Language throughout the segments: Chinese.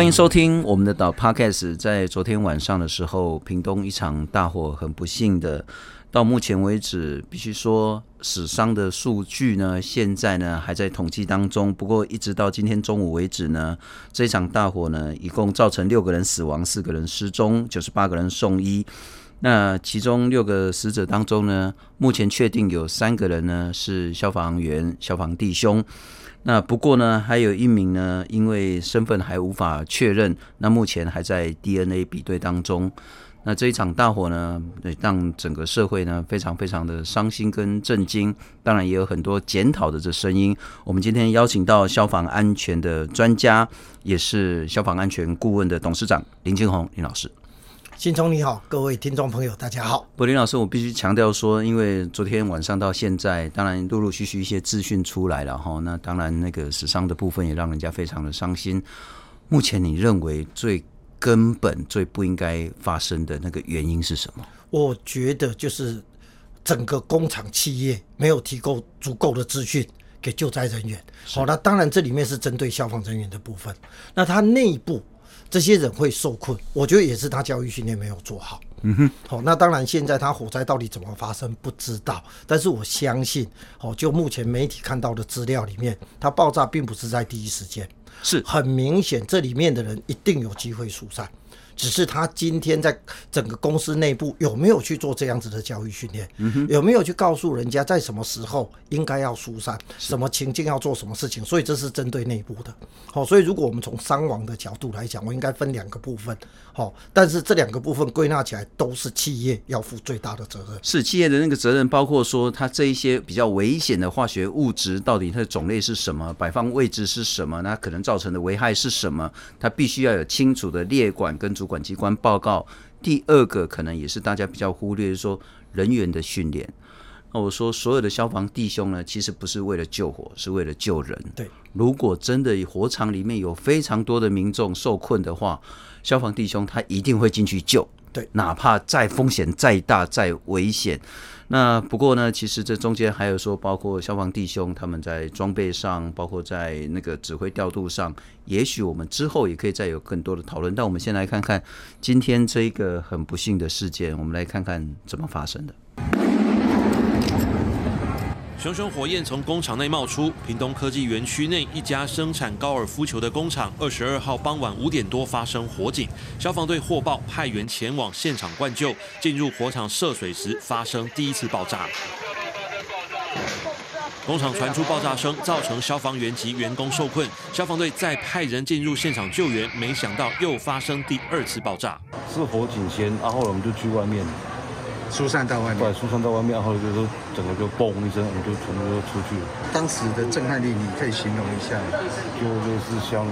欢迎收听我们的岛 Podcast。在昨天晚上的时候，屏东一场大火，很不幸的，到目前为止，必须说死伤的数据呢，现在呢还在统计当中。不过，一直到今天中午为止呢，这场大火呢，一共造成六个人死亡，四个人失踪，九十八个人送医。那其中六个死者当中呢，目前确定有三个人呢是消防员、消防弟兄。那不过呢，还有一名呢，因为身份还无法确认，那目前还在 DNA 比对当中。那这一场大火呢，让整个社会呢非常非常的伤心跟震惊，当然也有很多检讨的这声音。我们今天邀请到消防安全的专家，也是消防安全顾问的董事长林金宏林老师。信聪你好，各位听众朋友大家好。柏，林老师，我必须强调说，因为昨天晚上到现在，当然陆陆续续一些资讯出来了哈，那当然那个死伤的部分也让人家非常的伤心。目前你认为最根本、最不应该发生的那个原因是什么？我觉得就是整个工厂企业没有提供足够的资讯给救灾人员。好，那当然这里面是针对消防人员的部分，那它内部。这些人会受困，我觉得也是他教育训练没有做好。嗯哼，好，那当然现在他火灾到底怎么发生不知道，但是我相信，哦，就目前媒体看到的资料里面，它爆炸并不是在第一时间，是很明显这里面的人一定有机会疏散。只是他今天在整个公司内部有没有去做这样子的教育训练？嗯，有没有去告诉人家在什么时候应该要疏散，什么情境要做什么事情？所以这是针对内部的。好，所以如果我们从伤亡的角度来讲，我应该分两个部分。好，但是这两个部分归纳起来都是企业要负最大的责任。是企业的那个责任，包括说它这一些比较危险的化学物质到底它的种类是什么，摆放位置是什么，那可能造成的危害是什么？它必须要有清楚的列管跟主管机关报告。第二个可能也是大家比较忽略，是说人员的训练。那我说所有的消防弟兄呢，其实不是为了救火，是为了救人。对，如果真的火场里面有非常多的民众受困的话，消防弟兄他一定会进去救，对，哪怕再风险再大再危险。那不过呢，其实这中间还有说，包括消防弟兄他们在装备上，包括在那个指挥调度上，也许我们之后也可以再有更多的讨论。但我们先来看看今天这一个很不幸的事件，我们来看看怎么发生的。熊熊火焰从工厂内冒出，屏东科技园区内一家生产高尔夫球的工厂，二十二号傍晚五点多发生火警，消防队获报派员前往现场灌救，进入火场涉水时发生第一次爆炸。工厂传出爆炸声，造成消防员及员工受困，消防队再派人进入现场救援，没想到又发生第二次爆炸。是火警先，然后我们就去外面。疏散到外面，对，疏散到外面，然后就是整个就嘣一声，我们就全部都出去了。当时的震撼力，你可以形容一下，就就是像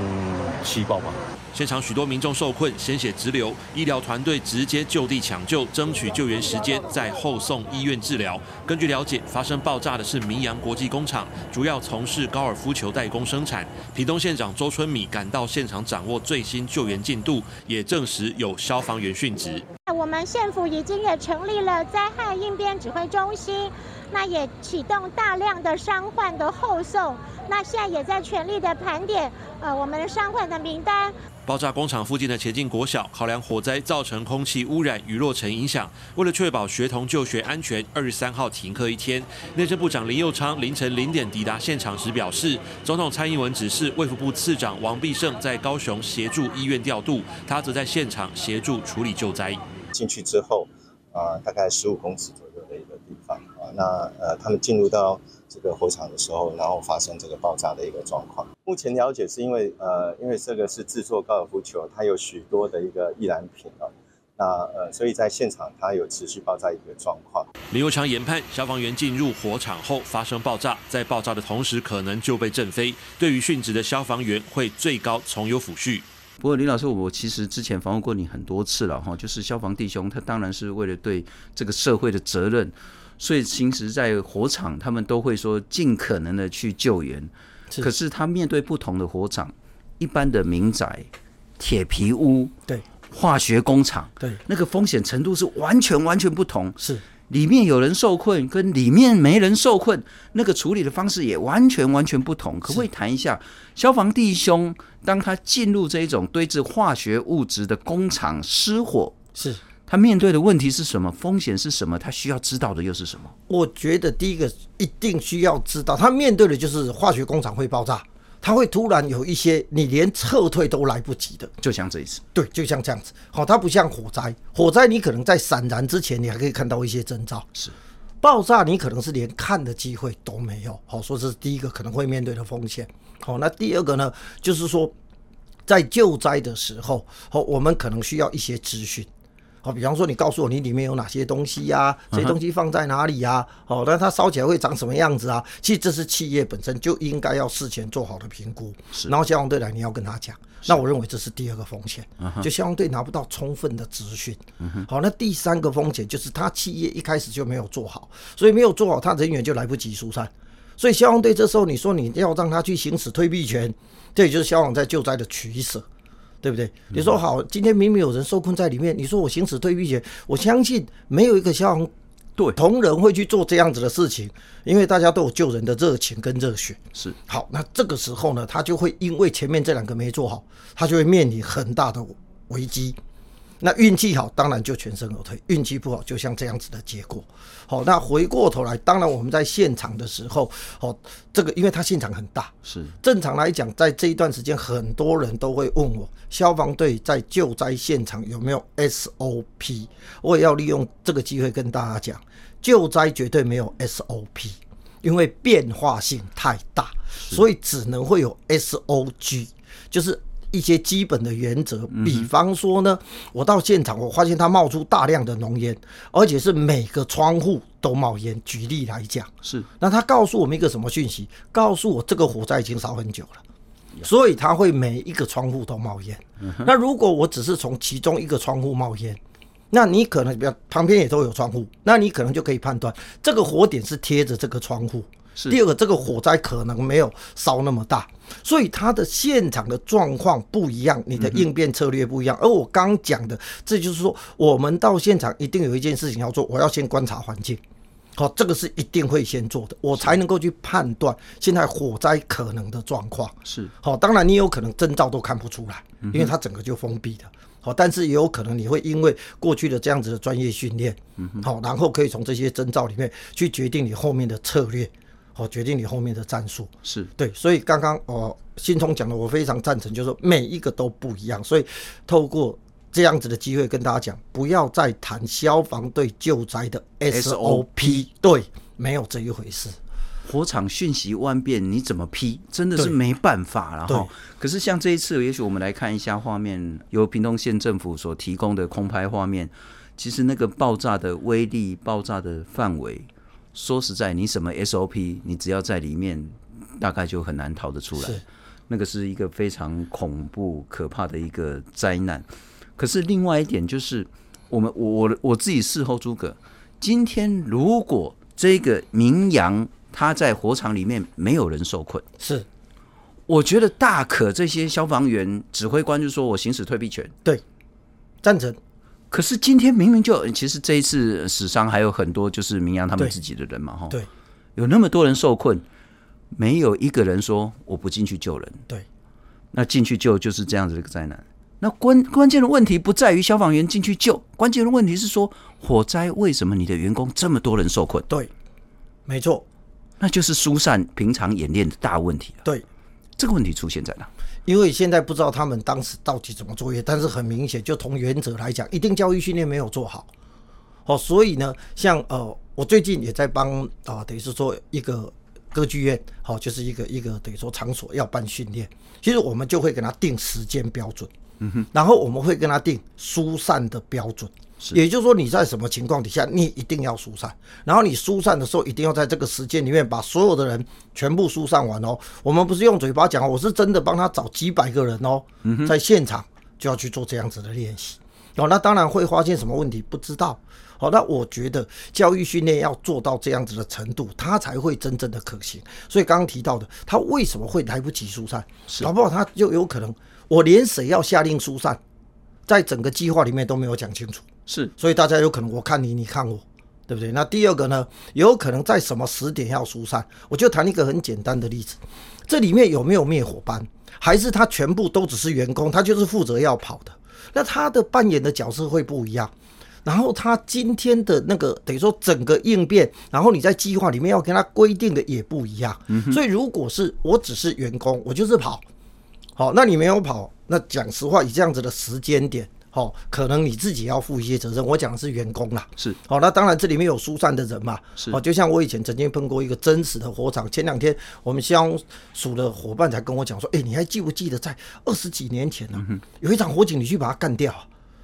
气爆吧。现场许多民众受困，鲜血直流，医疗团队直接就地抢救，争取救援时间，再后送医院治疗。根据了解，发生爆炸的是明阳国际工厂，主要从事高尔夫球代工生产。屏东县长周春米赶到现场，掌握最新救援进度，也证实有消防员殉职。我们县府已经也成立了灾害应变指挥中心，那也启动大量的伤患的后送，那现在也在全力的盘点，呃，我们的伤患的名单。爆炸工厂附近的前进国小，考量火灾造成空气污染与落尘影响，为了确保学童就学安全，二十三号停课一天。内政部长林佑昌凌晨零点抵达现场时表示，总统蔡英文指示卫福部次长王必胜在高雄协助医院调度，他则在现场协助处理救灾。进去之后，啊、呃，大概十五公尺左右的一个地方啊，那呃，他们进入到这个火场的时候，然后发生这个爆炸的一个状况。目前了解是因为呃，因为这个是制作高尔夫球，它有许多的一个易燃品啊，那呃，所以在现场它有持续爆炸一个状况。林右昌研判，消防员进入火场后发生爆炸，在爆炸的同时可能就被震飞，对于殉职的消防员会最高从优抚恤。不过李老师，我其实之前访问过你很多次了哈，就是消防弟兄，他当然是为了对这个社会的责任，所以其实，在火场他们都会说尽可能的去救援。可是他面对不同的火场，一般的民宅、铁皮屋、对化学工厂，对那个风险程度是完全完全不同。是里面有人受困，跟里面没人受困，那个处理的方式也完全完全不同。可不可以谈一下消防弟兄，当他进入这一种堆置化学物质的工厂失火，是他面对的问题是什么？风险是什么？他需要知道的又是什么？我觉得第一个一定需要知道，他面对的就是化学工厂会爆炸。它会突然有一些你连撤退都来不及的，就像这一次，对，就像这样子。好，它不像火灾，火灾你可能在闪燃之前，你还可以看到一些征兆。是，爆炸你可能是连看的机会都没有。好，说这是第一个可能会面对的风险。好，那第二个呢，就是说在救灾的时候，好，我们可能需要一些资讯。好，比方说你告诉我你里面有哪些东西呀、啊？这些东西放在哪里呀、啊？好，那它烧起来会长什么样子啊？其实这是企业本身就应该要事前做好的评估。是，然后消防队来你要跟他讲。那我认为这是第二个风险，就消防队拿不到充分的资讯。好，那第三个风险就是他企业一开始就没有做好，所以没有做好，他人员就来不及疏散。所以消防队这时候你说你要让他去行使退避权，这也就是消防在救灾的取舍。对不对？你说好，今天明明有人受困在里面，你说我行使退避权，我相信没有一个消防对同仁会去做这样子的事情，因为大家都有救人的热情跟热血。是好，那这个时候呢，他就会因为前面这两个没做好，他就会面临很大的危机。那运气好，当然就全身而退；运气不好，就像这样子的结果。好，那回过头来，当然我们在现场的时候，好，这个因为它现场很大，是正常来讲，在这一段时间，很多人都会问我，消防队在救灾现场有没有 SOP？我也要利用这个机会跟大家讲，救灾绝对没有 SOP，因为变化性太大，所以只能会有 SOG，就是。一些基本的原则，比方说呢，我到现场，我发现它冒出大量的浓烟，而且是每个窗户都冒烟。举例来讲，是那他告诉我们一个什么讯息？告诉我这个火灾已经烧很久了，所以它会每一个窗户都冒烟。那如果我只是从其中一个窗户冒烟，那你可能比较旁边也都有窗户，那你可能就可以判断这个火点是贴着这个窗户。第二个，这个火灾可能没有烧那么大，所以它的现场的状况不一样，你的应变策略不一样。而我刚讲的，这就是说，我们到现场一定有一件事情要做，我要先观察环境，好，这个是一定会先做的，我才能够去判断现在火灾可能的状况。是，好，当然你有可能征兆都看不出来，因为它整个就封闭的。好，但是也有可能你会因为过去的这样子的专业训练，好，然后可以从这些征兆里面去决定你后面的策略。我决定你后面的战术是对，所以刚刚我信聪讲的，我非常赞成，就是说每一个都不一样。所以透过这样子的机会跟大家讲，不要再谈消防队救灾的 SOP，对，没有这一回事。火场瞬息万变，你怎么批，真的是没办法。了哈，可是像这一次，也许我们来看一下画面，由屏东县政府所提供的空拍画面，其实那个爆炸的威力、爆炸的范围。说实在，你什么 SOP，你只要在里面，大概就很难逃得出来。那个是一个非常恐怖、可怕的一个灾难。可是另外一点就是，我们我我我自己事后诸葛，今天如果这个明阳他在火场里面没有人受困，是，我觉得大可这些消防员指挥官就说我行使退避权，对，赞成。可是今天明明就其实这一次死伤还有很多，就是明阳他们自己的人嘛，哈，对，有那么多人受困，没有一个人说我不进去救人，对，那进去救就是这样子的一个灾难。那关关键的问题不在于消防员进去救，关键的问题是说火灾为什么你的员工这么多人受困？对，没错，那就是疏散平常演练的大问题了。对，这个问题出现在哪？因为现在不知道他们当时到底怎么作业，但是很明显，就从原则来讲，一定教育训练没有做好。哦，所以呢，像呃，我最近也在帮啊、等于是说一个歌剧院，好、就是一个一个等于说场所要办训练，其实我们就会给他定时间标准，嗯哼，然后我们会跟他定疏散的标准。也就是说，你在什么情况底下，你一定要疏散。然后你疏散的时候，一定要在这个时间里面把所有的人全部疏散完哦。我们不是用嘴巴讲，我是真的帮他找几百个人哦，在现场就要去做这样子的练习。哦，那当然会发现什么问题，不知道。好，那我觉得教育训练要做到这样子的程度，它才会真正的可行。所以刚刚提到的，他为什么会来不及疏散？搞不好他就有可能，我连谁要下令疏散，在整个计划里面都没有讲清楚。是，所以大家有可能我看你，你看我，对不对？那第二个呢，有可能在什么时点要疏散？我就谈一个很简单的例子，这里面有没有灭火班？还是他全部都只是员工，他就是负责要跑的？那他的扮演的角色会不一样。然后他今天的那个等于说整个应变，然后你在计划里面要跟他规定的也不一样。所以如果是我只是员工，我就是跑，好，那你没有跑，那讲实话，以这样子的时间点，好，可能你自己要负一些责任。我讲的是员工啦，是好，那当然这里面有疏散的人嘛，是哦，就像我以前曾经碰过一个真实的火场，前两天我们消防署的伙伴才跟我讲说，哎，你还记不记得在二十几年前呢、啊，有一场火警，你去把它干掉。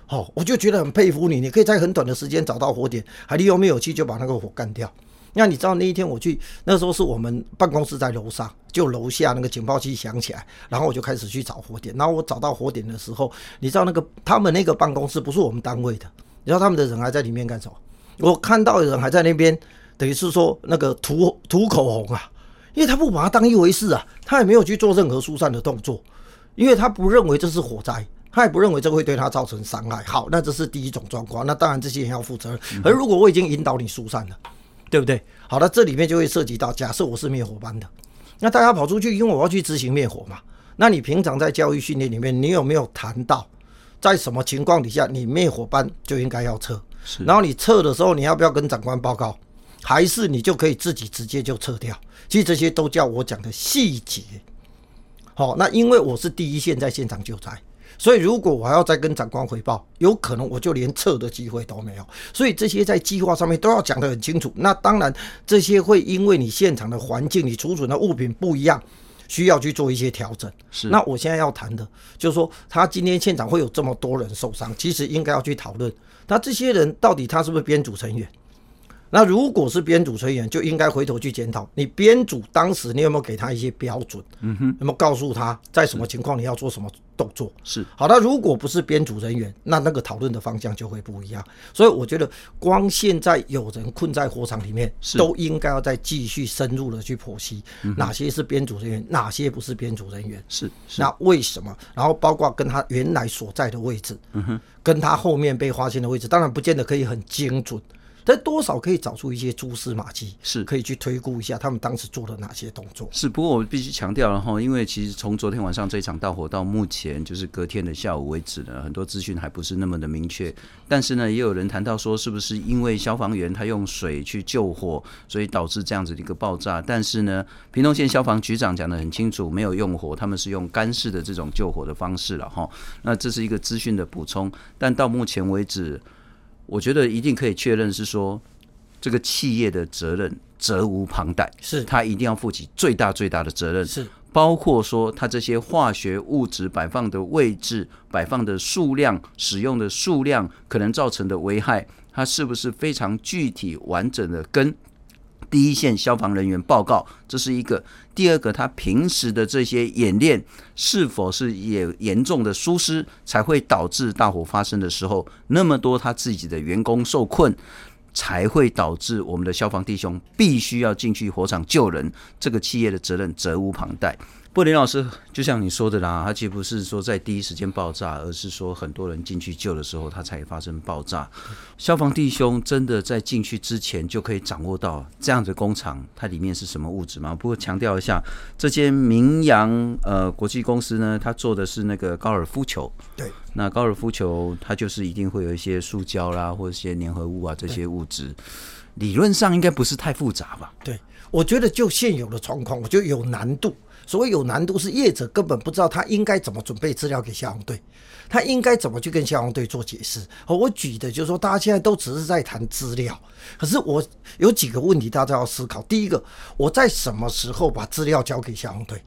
哦，我就觉得很佩服你，你可以在很短的时间找到火点，还利用灭火器就把那个火干掉。那你知道那一天我去，那时候是我们办公室在楼上，就楼下那个警报器响起来，然后我就开始去找火点。然后我找到火点的时候，你知道那个他们那个办公室不是我们单位的，你知道他们的人还在里面干什么？我看到的人还在那边，等于是说那个涂涂口红啊，因为他不把它当一回事啊，他也没有去做任何疏散的动作，因为他不认为这是火灾。他也不认为这会对他造成伤害。好，那这是第一种状况。那当然这些人要负责任。而如果我已经引导你疏散了，对不对？好了，这里面就会涉及到，假设我是灭火班的，那大家跑出去，因为我要去执行灭火嘛。那你平常在教育训练里面，你有没有谈到，在什么情况底下你灭火班就应该要撤？是。然后你撤的时候，你要不要跟长官报告？还是你就可以自己直接就撤掉？其实这些都叫我讲的细节。好，那因为我是第一线在现场救灾。所以，如果我还要再跟长官汇报，有可能我就连撤的机会都没有。所以这些在计划上面都要讲得很清楚。那当然，这些会因为你现场的环境、你储存的物品不一样，需要去做一些调整。是。那我现在要谈的，就是说，他今天现场会有这么多人受伤，其实应该要去讨论，他这些人到底他是不是编组成员？那如果是编组成员，就应该回头去检讨，你编组当时你有没有给他一些标准？嗯哼，有没有告诉他在什么情况你要做什么动作？是好那。如果不是编组人员，那那个讨论的方向就会不一样。所以我觉得，光现在有人困在火场里面，都应该要再继续深入的去剖析哪些是编组人员，哪些不是编组人员。是，那为什么？然后包括跟他原来所在的位置，嗯哼，跟他后面被发现的位置，当然不见得可以很精准。但多少可以找出一些蛛丝马迹，是可以去推估一下他们当时做了哪些动作。是，不过我必须强调了哈，因为其实从昨天晚上这场大火到目前就是隔天的下午为止呢，很多资讯还不是那么的明确。但是呢，也有人谈到说，是不是因为消防员他用水去救火，所以导致这样子的一个爆炸？但是呢，屏东县消防局长讲的很清楚，没有用火，他们是用干式的这种救火的方式了哈。那这是一个资讯的补充，但到目前为止。我觉得一定可以确认是说，这个企业的责任责无旁贷，是。他一定要负起最大最大的责任，是。包括说它这些化学物质摆放的位置、摆放的数量、使用的数量，可能造成的危害，它是不是非常具体完整的跟第一线消防人员报告？这是一个。第二个，他平时的这些演练是否是也严重的疏失，才会导致大火发生的时候那么多他自己的员工受困，才会导致我们的消防弟兄必须要进去火场救人。这个企业的责任责无旁贷。不，林老师，就像你说的啦，它其实不是说在第一时间爆炸，而是说很多人进去救的时候，它才发生爆炸。消防弟兄真的在进去之前就可以掌握到这样的工厂它里面是什么物质吗？不过强调一下，这间名扬呃国际公司呢，它做的是那个高尔夫球。对，那高尔夫球它就是一定会有一些塑胶啦，或者一些粘合物啊这些物质，理论上应该不是太复杂吧？对，我觉得就现有的状况，我觉得有难度。所谓有难度，是业者根本不知道他应该怎么准备资料给消防队，他应该怎么去跟消防队做解释。我举的就是说，大家现在都只是在谈资料，可是我有几个问题大家要思考。第一个，我在什么时候把资料交给消防队？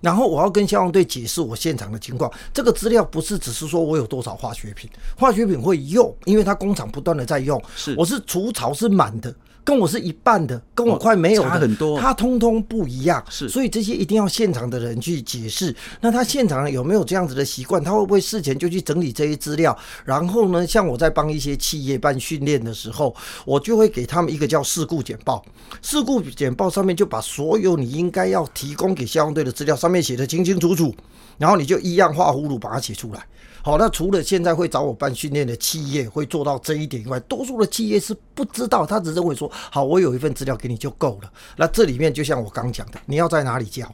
然后我要跟消防队解释我现场的情况。这个资料不是只是说我有多少化学品，化学品会用，因为它工厂不断的在用。是，我是除槽是满的。跟我是一半的，跟我快没有的，差很多，他通通不一样。是，所以这些一定要现场的人去解释。那他现场有没有这样子的习惯？他会不会事前就去整理这些资料？然后呢，像我在帮一些企业办训练的时候，我就会给他们一个叫事故简报。事故简报上面就把所有你应该要提供给消防队的资料，上面写得清清楚楚。然后你就一样画葫芦把它写出来。好，那除了现在会找我办训练的企业会做到这一点以外，多数的企业是不知道，他只认为说，好，我有一份资料给你就够了。那这里面就像我刚讲的，你要在哪里教？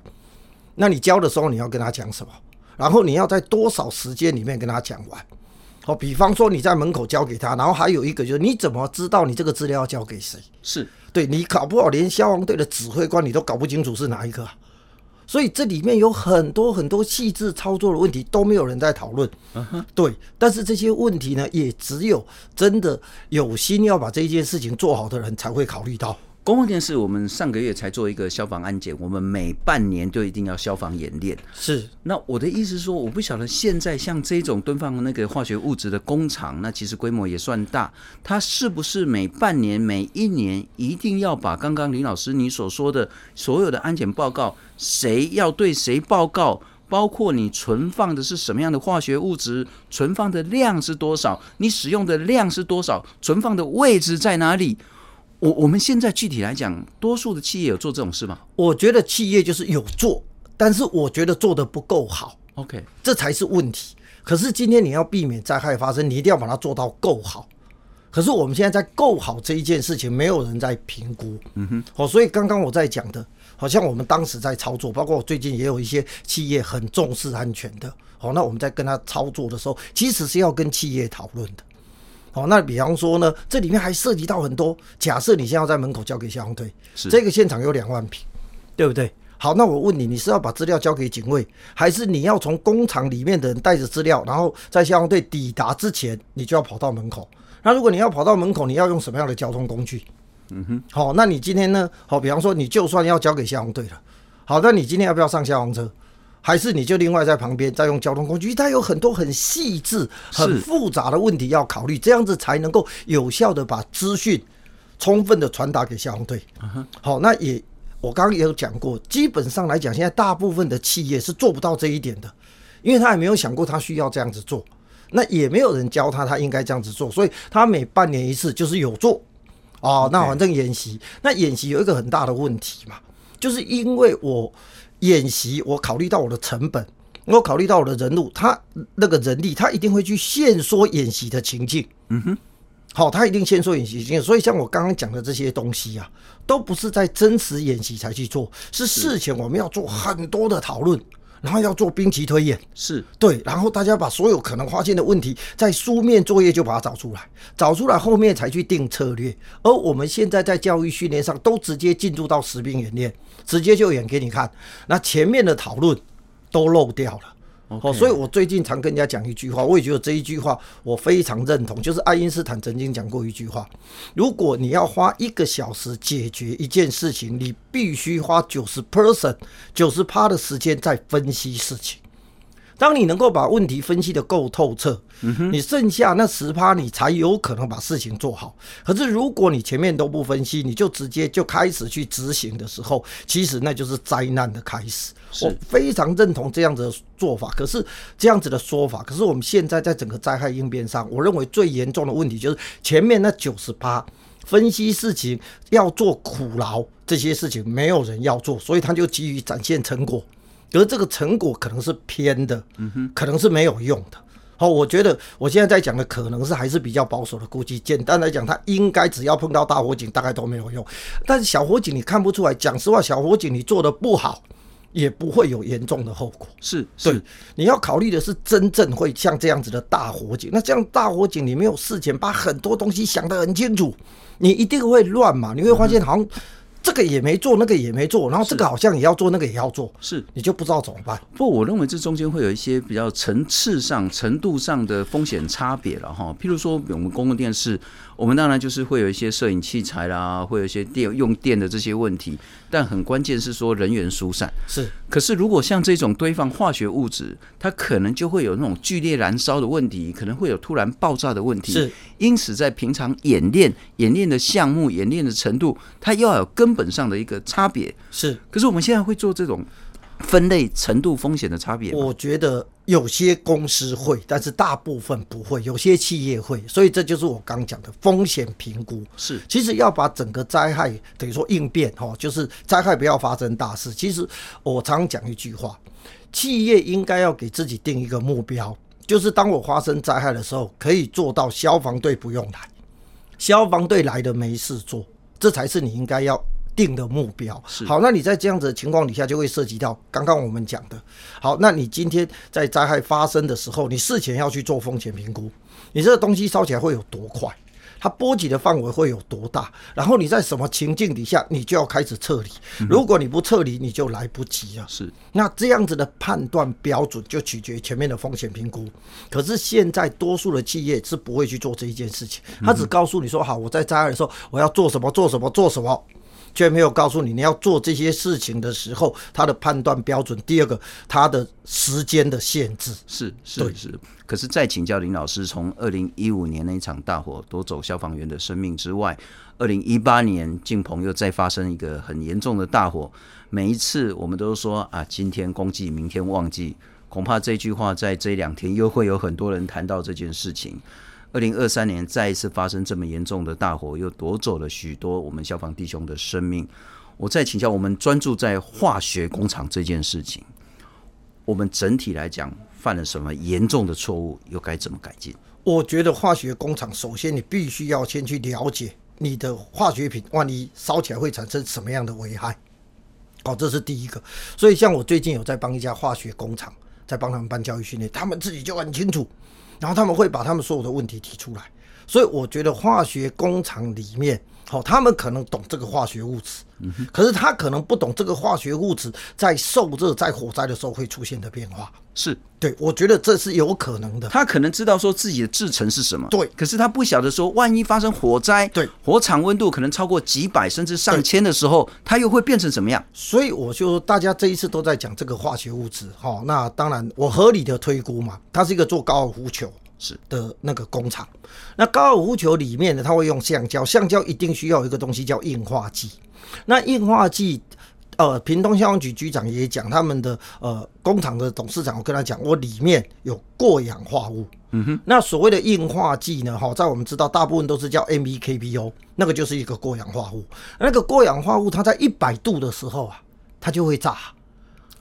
那你教的时候你要跟他讲什么？然后你要在多少时间里面跟他讲完？好，比方说你在门口交给他，然后还有一个就是你怎么知道你这个资料要交给谁？是对，你搞不好连消防队的指挥官你都搞不清楚是哪一个啊。所以这里面有很多很多细致操作的问题都没有人在讨论对。但是这些问题呢，也只有真的有心要把这件事情做好的人才会考虑到。公共电视，我们上个月才做一个消防安检，我们每半年就一定要消防演练。是，那我的意思是说，我不晓得现在像这种堆放那个化学物质的工厂，那其实规模也算大，它是不是每半年、每一年一定要把刚刚林老师你所说的所有的安检报告，谁要对谁报告，包括你存放的是什么样的化学物质，存放的量是多少，你使用的量是多少，存放的位置在哪里？我我们现在具体来讲，多数的企业有做这种事吗？我觉得企业就是有做，但是我觉得做的不够好。OK，这才是问题。可是今天你要避免灾害发生，你一定要把它做到够好。可是我们现在在够好这一件事情，没有人在评估。嗯哼，哦，所以刚刚我在讲的，好像我们当时在操作，包括我最近也有一些企业很重视安全的。好，那我们在跟他操作的时候，其实是要跟企业讨论的。哦，那比方说呢，这里面还涉及到很多。假设你现在要在门口交给消防队，是这个现场有两万平，对不对？好，那我问你，你是要把资料交给警卫，还是你要从工厂里面的人带着资料，然后在消防队抵达之前，你就要跑到门口？那如果你要跑到门口，你要用什么样的交通工具？嗯哼，好，那你今天呢？好，比方说你就算要交给消防队了，好，那你今天要不要上消防车？还是你就另外在旁边再用交通工具，它有很多很细致、很复杂的问题要考虑，这样子才能够有效的把资讯充分的传达给消防队。好，那也我刚刚也有讲过，基本上来讲，现在大部分的企业是做不到这一点的，因为他也没有想过他需要这样子做，那也没有人教他他应该这样子做，所以他每半年一次就是有做哦，那反正演习，那演习有一个很大的问题嘛，就是因为我。演习，我考虑到我的成本，我考虑到我的人路，他那个人力，他一定会去限缩演习的情境。嗯哼，好，他一定限缩演习情境。所以像我刚刚讲的这些东西啊，都不是在真实演习才去做，是事前我们要做很多的讨论，然后要做兵棋推演。是对，然后大家把所有可能发现的问题，在书面作业就把它找出来，找出来后面才去定策略。而我们现在在教育训练上，都直接进入到实兵演练。直接就演给你看，那前面的讨论都漏掉了。哦所以我最近常跟人家讲一句话，我也觉得这一句话我非常认同，就是爱因斯坦曾经讲过一句话：如果你要花一个小时解决一件事情，你必须花九十 percent 九十趴的时间在分析事情。当你能够把问题分析的够透彻，嗯，你剩下那十趴，你才有可能把事情做好。可是如果你前面都不分析，你就直接就开始去执行的时候，其实那就是灾难的开始。我非常认同这样子的做法。可是这样子的说法，可是我们现在在整个灾害应变上，我认为最严重的问题就是前面那九十八分析事情要做苦劳，这些事情没有人要做，所以他就急于展现成果。而这个成果可能是偏的，嗯哼，可能是没有用的。好，我觉得我现在在讲的可能是还是比较保守的估计。简单来讲，它应该只要碰到大火警，大概都没有用。但是小火警你看不出来，讲实话，小火警你做的不好，也不会有严重的后果。是，是对，你要考虑的是真正会像这样子的大火警。那这样大火警，你没有事前把很多东西想得很清楚，你一定会乱嘛。你会发现好像。这个也没做，那个也没做，然后这个好像也要做，那个也要做，是你就不知道怎么办。不，我认为这中间会有一些比较层次上、程度上的风险差别了哈。譬如说，我们公共电视。我们当然就是会有一些摄影器材啦，会有一些电用电的这些问题，但很关键是说人员疏散是。可是如果像这种堆放化学物质，它可能就会有那种剧烈燃烧的问题，可能会有突然爆炸的问题。是。因此在平常演练、演练的项目、演练的程度，它要有根本上的一个差别。是。可是我们现在会做这种。分类程度风险的差别，我觉得有些公司会，但是大部分不会，有些企业会，所以这就是我刚讲的风险评估。是，其实要把整个灾害等于说应变哈，就是灾害不要发生大事。其实我常讲一句话，企业应该要给自己定一个目标，就是当我发生灾害的时候，可以做到消防队不用来，消防队来的没事做，这才是你应该要定的目标。好，那你在这样子的情况底下，就会涉及到刚刚我们讲的。好，那你今天在灾害发生的时候，你事前要去做风险评估，你这个东西烧起来会有多快？它波及的范围会有多大？然后你在什么情境底下，你就要开始撤离。如果你不撤离，你就来不及了。是，那这样子的判断标准就取决于前面的风险评估。可是现在多数的企业是不会去做这一件事情，他只告诉你说：好，我在灾害的时候我要做什么，做什么，做什么。却没有告诉你，你要做这些事情的时候，他的判断标准。第二个，他的时间的限制是是是。可是再请教林老师，从二零一五年那一场大火夺走消防员的生命之外，二零一八年敬鹏又再发生一个很严重的大火。每一次我们都说啊，今天公祭，明天忘记，恐怕这句话在这两天又会有很多人谈到这件事情。二零二三年再一次发生这么严重的大火，又夺走了许多我们消防弟兄的生命。我再请教，我们专注在化学工厂这件事情，我们整体来讲犯了什么严重的错误，又该怎么改进？我觉得化学工厂首先你必须要先去了解你的化学品，万一烧起来会产生什么样的危害。好，这是第一个。所以像我最近有在帮一家化学工厂，在帮他们办教育训练，他们自己就很清楚。然后他们会把他们所有的问题提出来，所以我觉得化学工厂里面，好，他们可能懂这个化学物质，嗯可是他可能不懂这个化学物质在受热、在火灾的时候会出现的变化。是对，我觉得这是有可能的。他可能知道说自己的制成是什么，对，可是他不晓得说，万一发生火灾，对，火场温度可能超过几百甚至上千的时候，它又会变成什么样？所以我就说，大家这一次都在讲这个化学物质，哈，那当然我合理的推估嘛，它是一个做高尔夫球是的那个工厂，那高尔夫球里面呢，它会用橡胶，橡胶一定需要一个东西叫硬化剂，那硬化剂。呃，屏东消防局局长也讲，他们的呃工厂的董事长，我跟他讲，我里面有过氧化物。嗯哼，那所谓的硬化剂呢，哈，在我们知道，大部分都是叫 MBKPO，那个就是一个过氧化物。那个过氧化物，它在一百度的时候啊，它就会炸。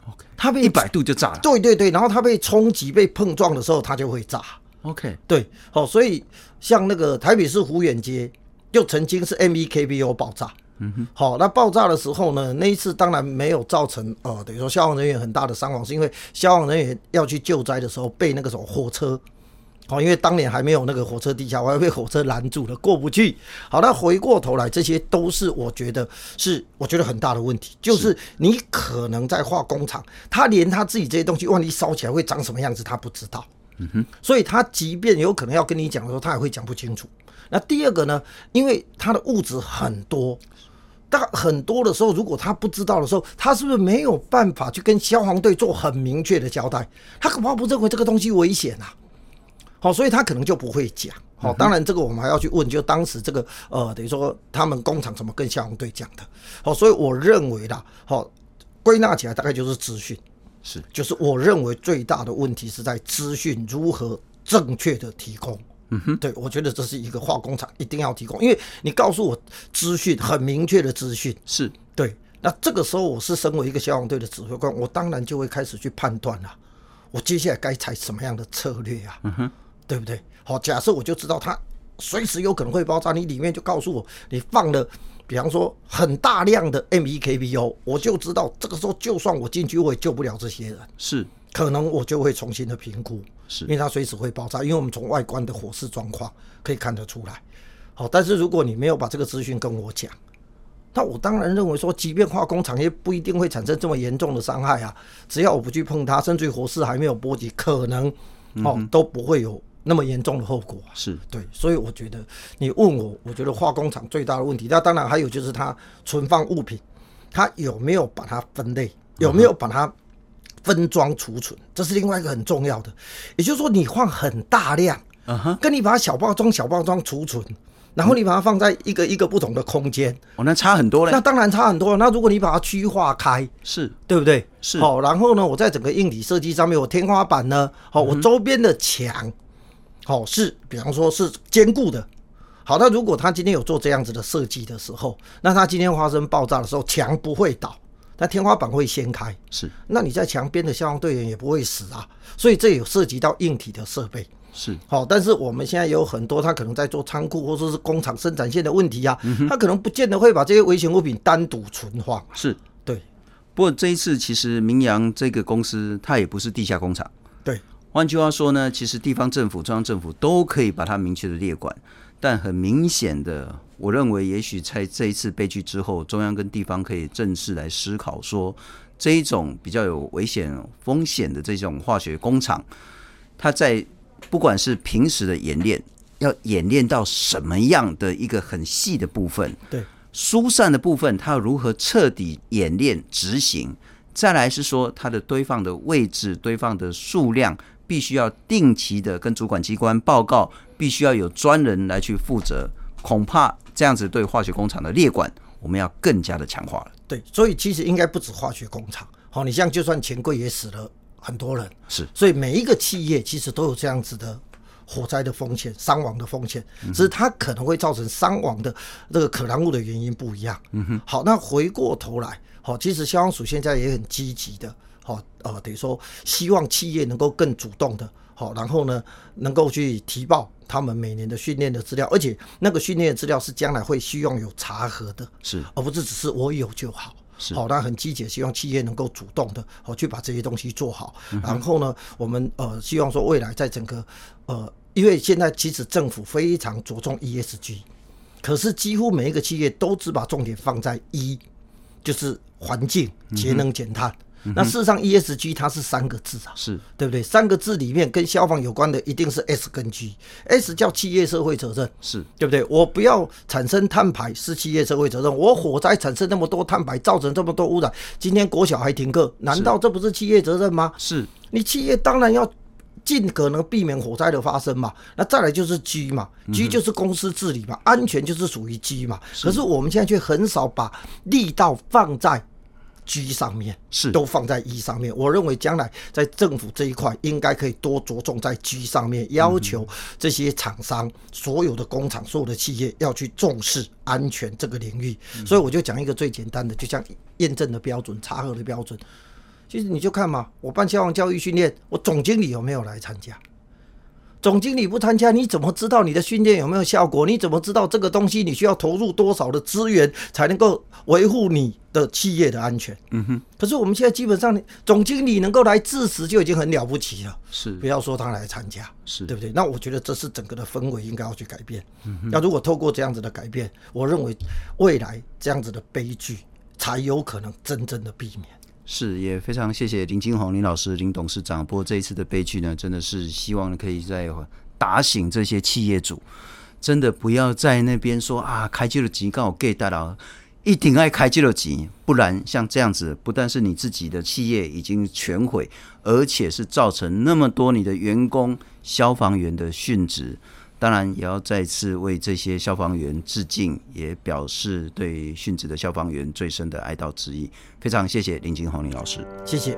OK，它被一百度就炸了。对对对，然后它被冲击、被碰撞的时候，它就会炸。OK，对，好，所以像那个台北市湖远街，就曾经是 MEKBO 爆炸。嗯哼，好，那爆炸的时候呢，那一次当然没有造成呃，等于说消防人员很大的伤亡，是因为消防人员要去救灾的时候被那个什么火车，好，因为当年还没有那个火车地下，我还被火车拦住了，过不去。好，那回过头来，这些都是我觉得是我觉得很大的问题，就是你可能在化工厂，他连他自己这些东西，万一烧起来会长什么样子，他不知道。嗯哼，所以他即便有可能要跟你讲的时候，他也会讲不清楚。那第二个呢，因为他的物质很多。但很多的时候，如果他不知道的时候，他是不是没有办法去跟消防队做很明确的交代？他恐怕不认为这个东西危险啊。好，所以他可能就不会讲。好，当然这个我们还要去问，就当时这个呃，等于说他们工厂怎么跟消防队讲的。好，所以我认为啦，好，归纳起来大概就是资讯，是，就是我认为最大的问题是在资讯如何正确的提供。嗯哼，对，我觉得这是一个化工厂一定要提供，因为你告诉我资讯很明确的资讯。是。对，那这个时候我是身为一个消防队的指挥官，我当然就会开始去判断了，我接下来该采什么样的策略啊？嗯哼，对不对？好，假设我就知道它随时有可能会爆炸，你里面就告诉我你放了，比方说很大量的 MEKBO，我就知道这个时候就算我进去，我也救不了这些人。是。可能我就会重新的评估，是因为它随时会爆炸，因为我们从外观的火势状况可以看得出来。好，但是如果你没有把这个资讯跟我讲，那我当然认为说，即便化工厂也不一定会产生这么严重的伤害啊。只要我不去碰它，甚至于火势还没有波及，可能哦都不会有那么严重的后果。是对，所以我觉得你问我，我觉得化工厂最大的问题，那当然还有就是它存放物品，它有没有把它分类，有没有把它。分装储存，这是另外一个很重要的。也就是说，你放很大量，嗯哼，跟你把它小包装、小包装储存，然后你把它放在一个一个不同的空间，哦，那差很多嘞。那当然差很多。那如果你把它区划开，是对不对？是。好，然后呢，我在整个硬体设计上面，我天花板呢，好，我周边的墙，好是，比方说是坚固的。好，那如果他今天有做这样子的设计的时候，那他今天发生爆炸的时候，墙不会倒。但天花板会掀开，是。那你在墙边的消防队员也不会死啊，所以这有涉及到硬体的设备。是。好，但是我们现在有很多他可能在做仓库或者是工厂生产线的问题啊，嗯、他可能不见得会把这些危险物品单独存放。是。对。不过这一次其实明阳这个公司它也不是地下工厂。对。换句话说呢，其实地方政府、中央政府都可以把它明确的列管。但很明显的，我认为也许在这一次悲剧之后，中央跟地方可以正式来思考说，这一种比较有危险风险的这种化学工厂，它在不管是平时的演练，要演练到什么样的一个很细的部分，对，疏散的部分，它要如何彻底演练执行？再来是说它的堆放的位置、堆放的数量，必须要定期的跟主管机关报告。必须要有专人来去负责，恐怕这样子对化学工厂的列管，我们要更加的强化了。对，所以其实应该不止化学工厂，好，你像就算钱柜也死了很多人，是，所以每一个企业其实都有这样子的火灾的风险、伤亡的风险，只是它可能会造成伤亡的这个可燃物的原因不一样。嗯哼，好，那回过头来，好，其实消防署现在也很积极的，好，呃，等于说希望企业能够更主动的。好，然后呢，能够去提报他们每年的训练的资料，而且那个训练的资料是将来会希望有查核的，是，而不是只是我有就好。是，好，那很积极，希望企业能够主动的，好去把这些东西做好。嗯、然后呢，我们呃希望说未来在整个呃，因为现在其实政府非常着重 ESG，可是几乎每一个企业都只把重点放在一，就是环境节能减碳。嗯那事实上，E S G 它是三个字啊，是对不对？三个字里面跟消防有关的一定是 S 跟 G，S 叫企业社会责任，是对不对？我不要产生碳排是企业社会责任，我火灾产生那么多碳排，造成这么多污染，今天国小还停课，难道这不是企业责任吗？是你企业当然要尽可能避免火灾的发生嘛。那再来就是 G 嘛，G 就是公司治理嘛，安全就是属于 G 嘛。可是我们现在却很少把力道放在。G 上面是都放在 E 上面，我认为将来在政府这一块应该可以多着重在 G 上面，要求这些厂商、所有的工厂、所有的企业要去重视安全这个领域。所以我就讲一个最简单的，就像验证的标准、查核的标准。其实你就看嘛，我办消防教育训练，我总经理有没有来参加？总经理不参加，你怎么知道你的训练有没有效果？你怎么知道这个东西你需要投入多少的资源才能够维护你的企业的安全？嗯哼。可是我们现在基本上，总经理能够来致辞就已经很了不起了。是，不要说他来参加，是对不对？那我觉得这是整个的氛围应该要去改变。嗯哼。那如果透过这样子的改变，我认为未来这样子的悲剧才有可能真正的避免。是，也非常谢谢林金红林老师林董事长。不过这一次的悲剧呢，真的是希望可以再打醒这些企业主，真的不要在那边说啊，开机了急告给大佬，一定爱开机了急，不然像这样子，不但是你自己的企业已经全毁，而且是造成那么多你的员工消防员的殉职。当然，也要再次为这些消防员致敬，也表示对殉职的消防员最深的哀悼之意。非常谢谢林金红林老师，谢谢。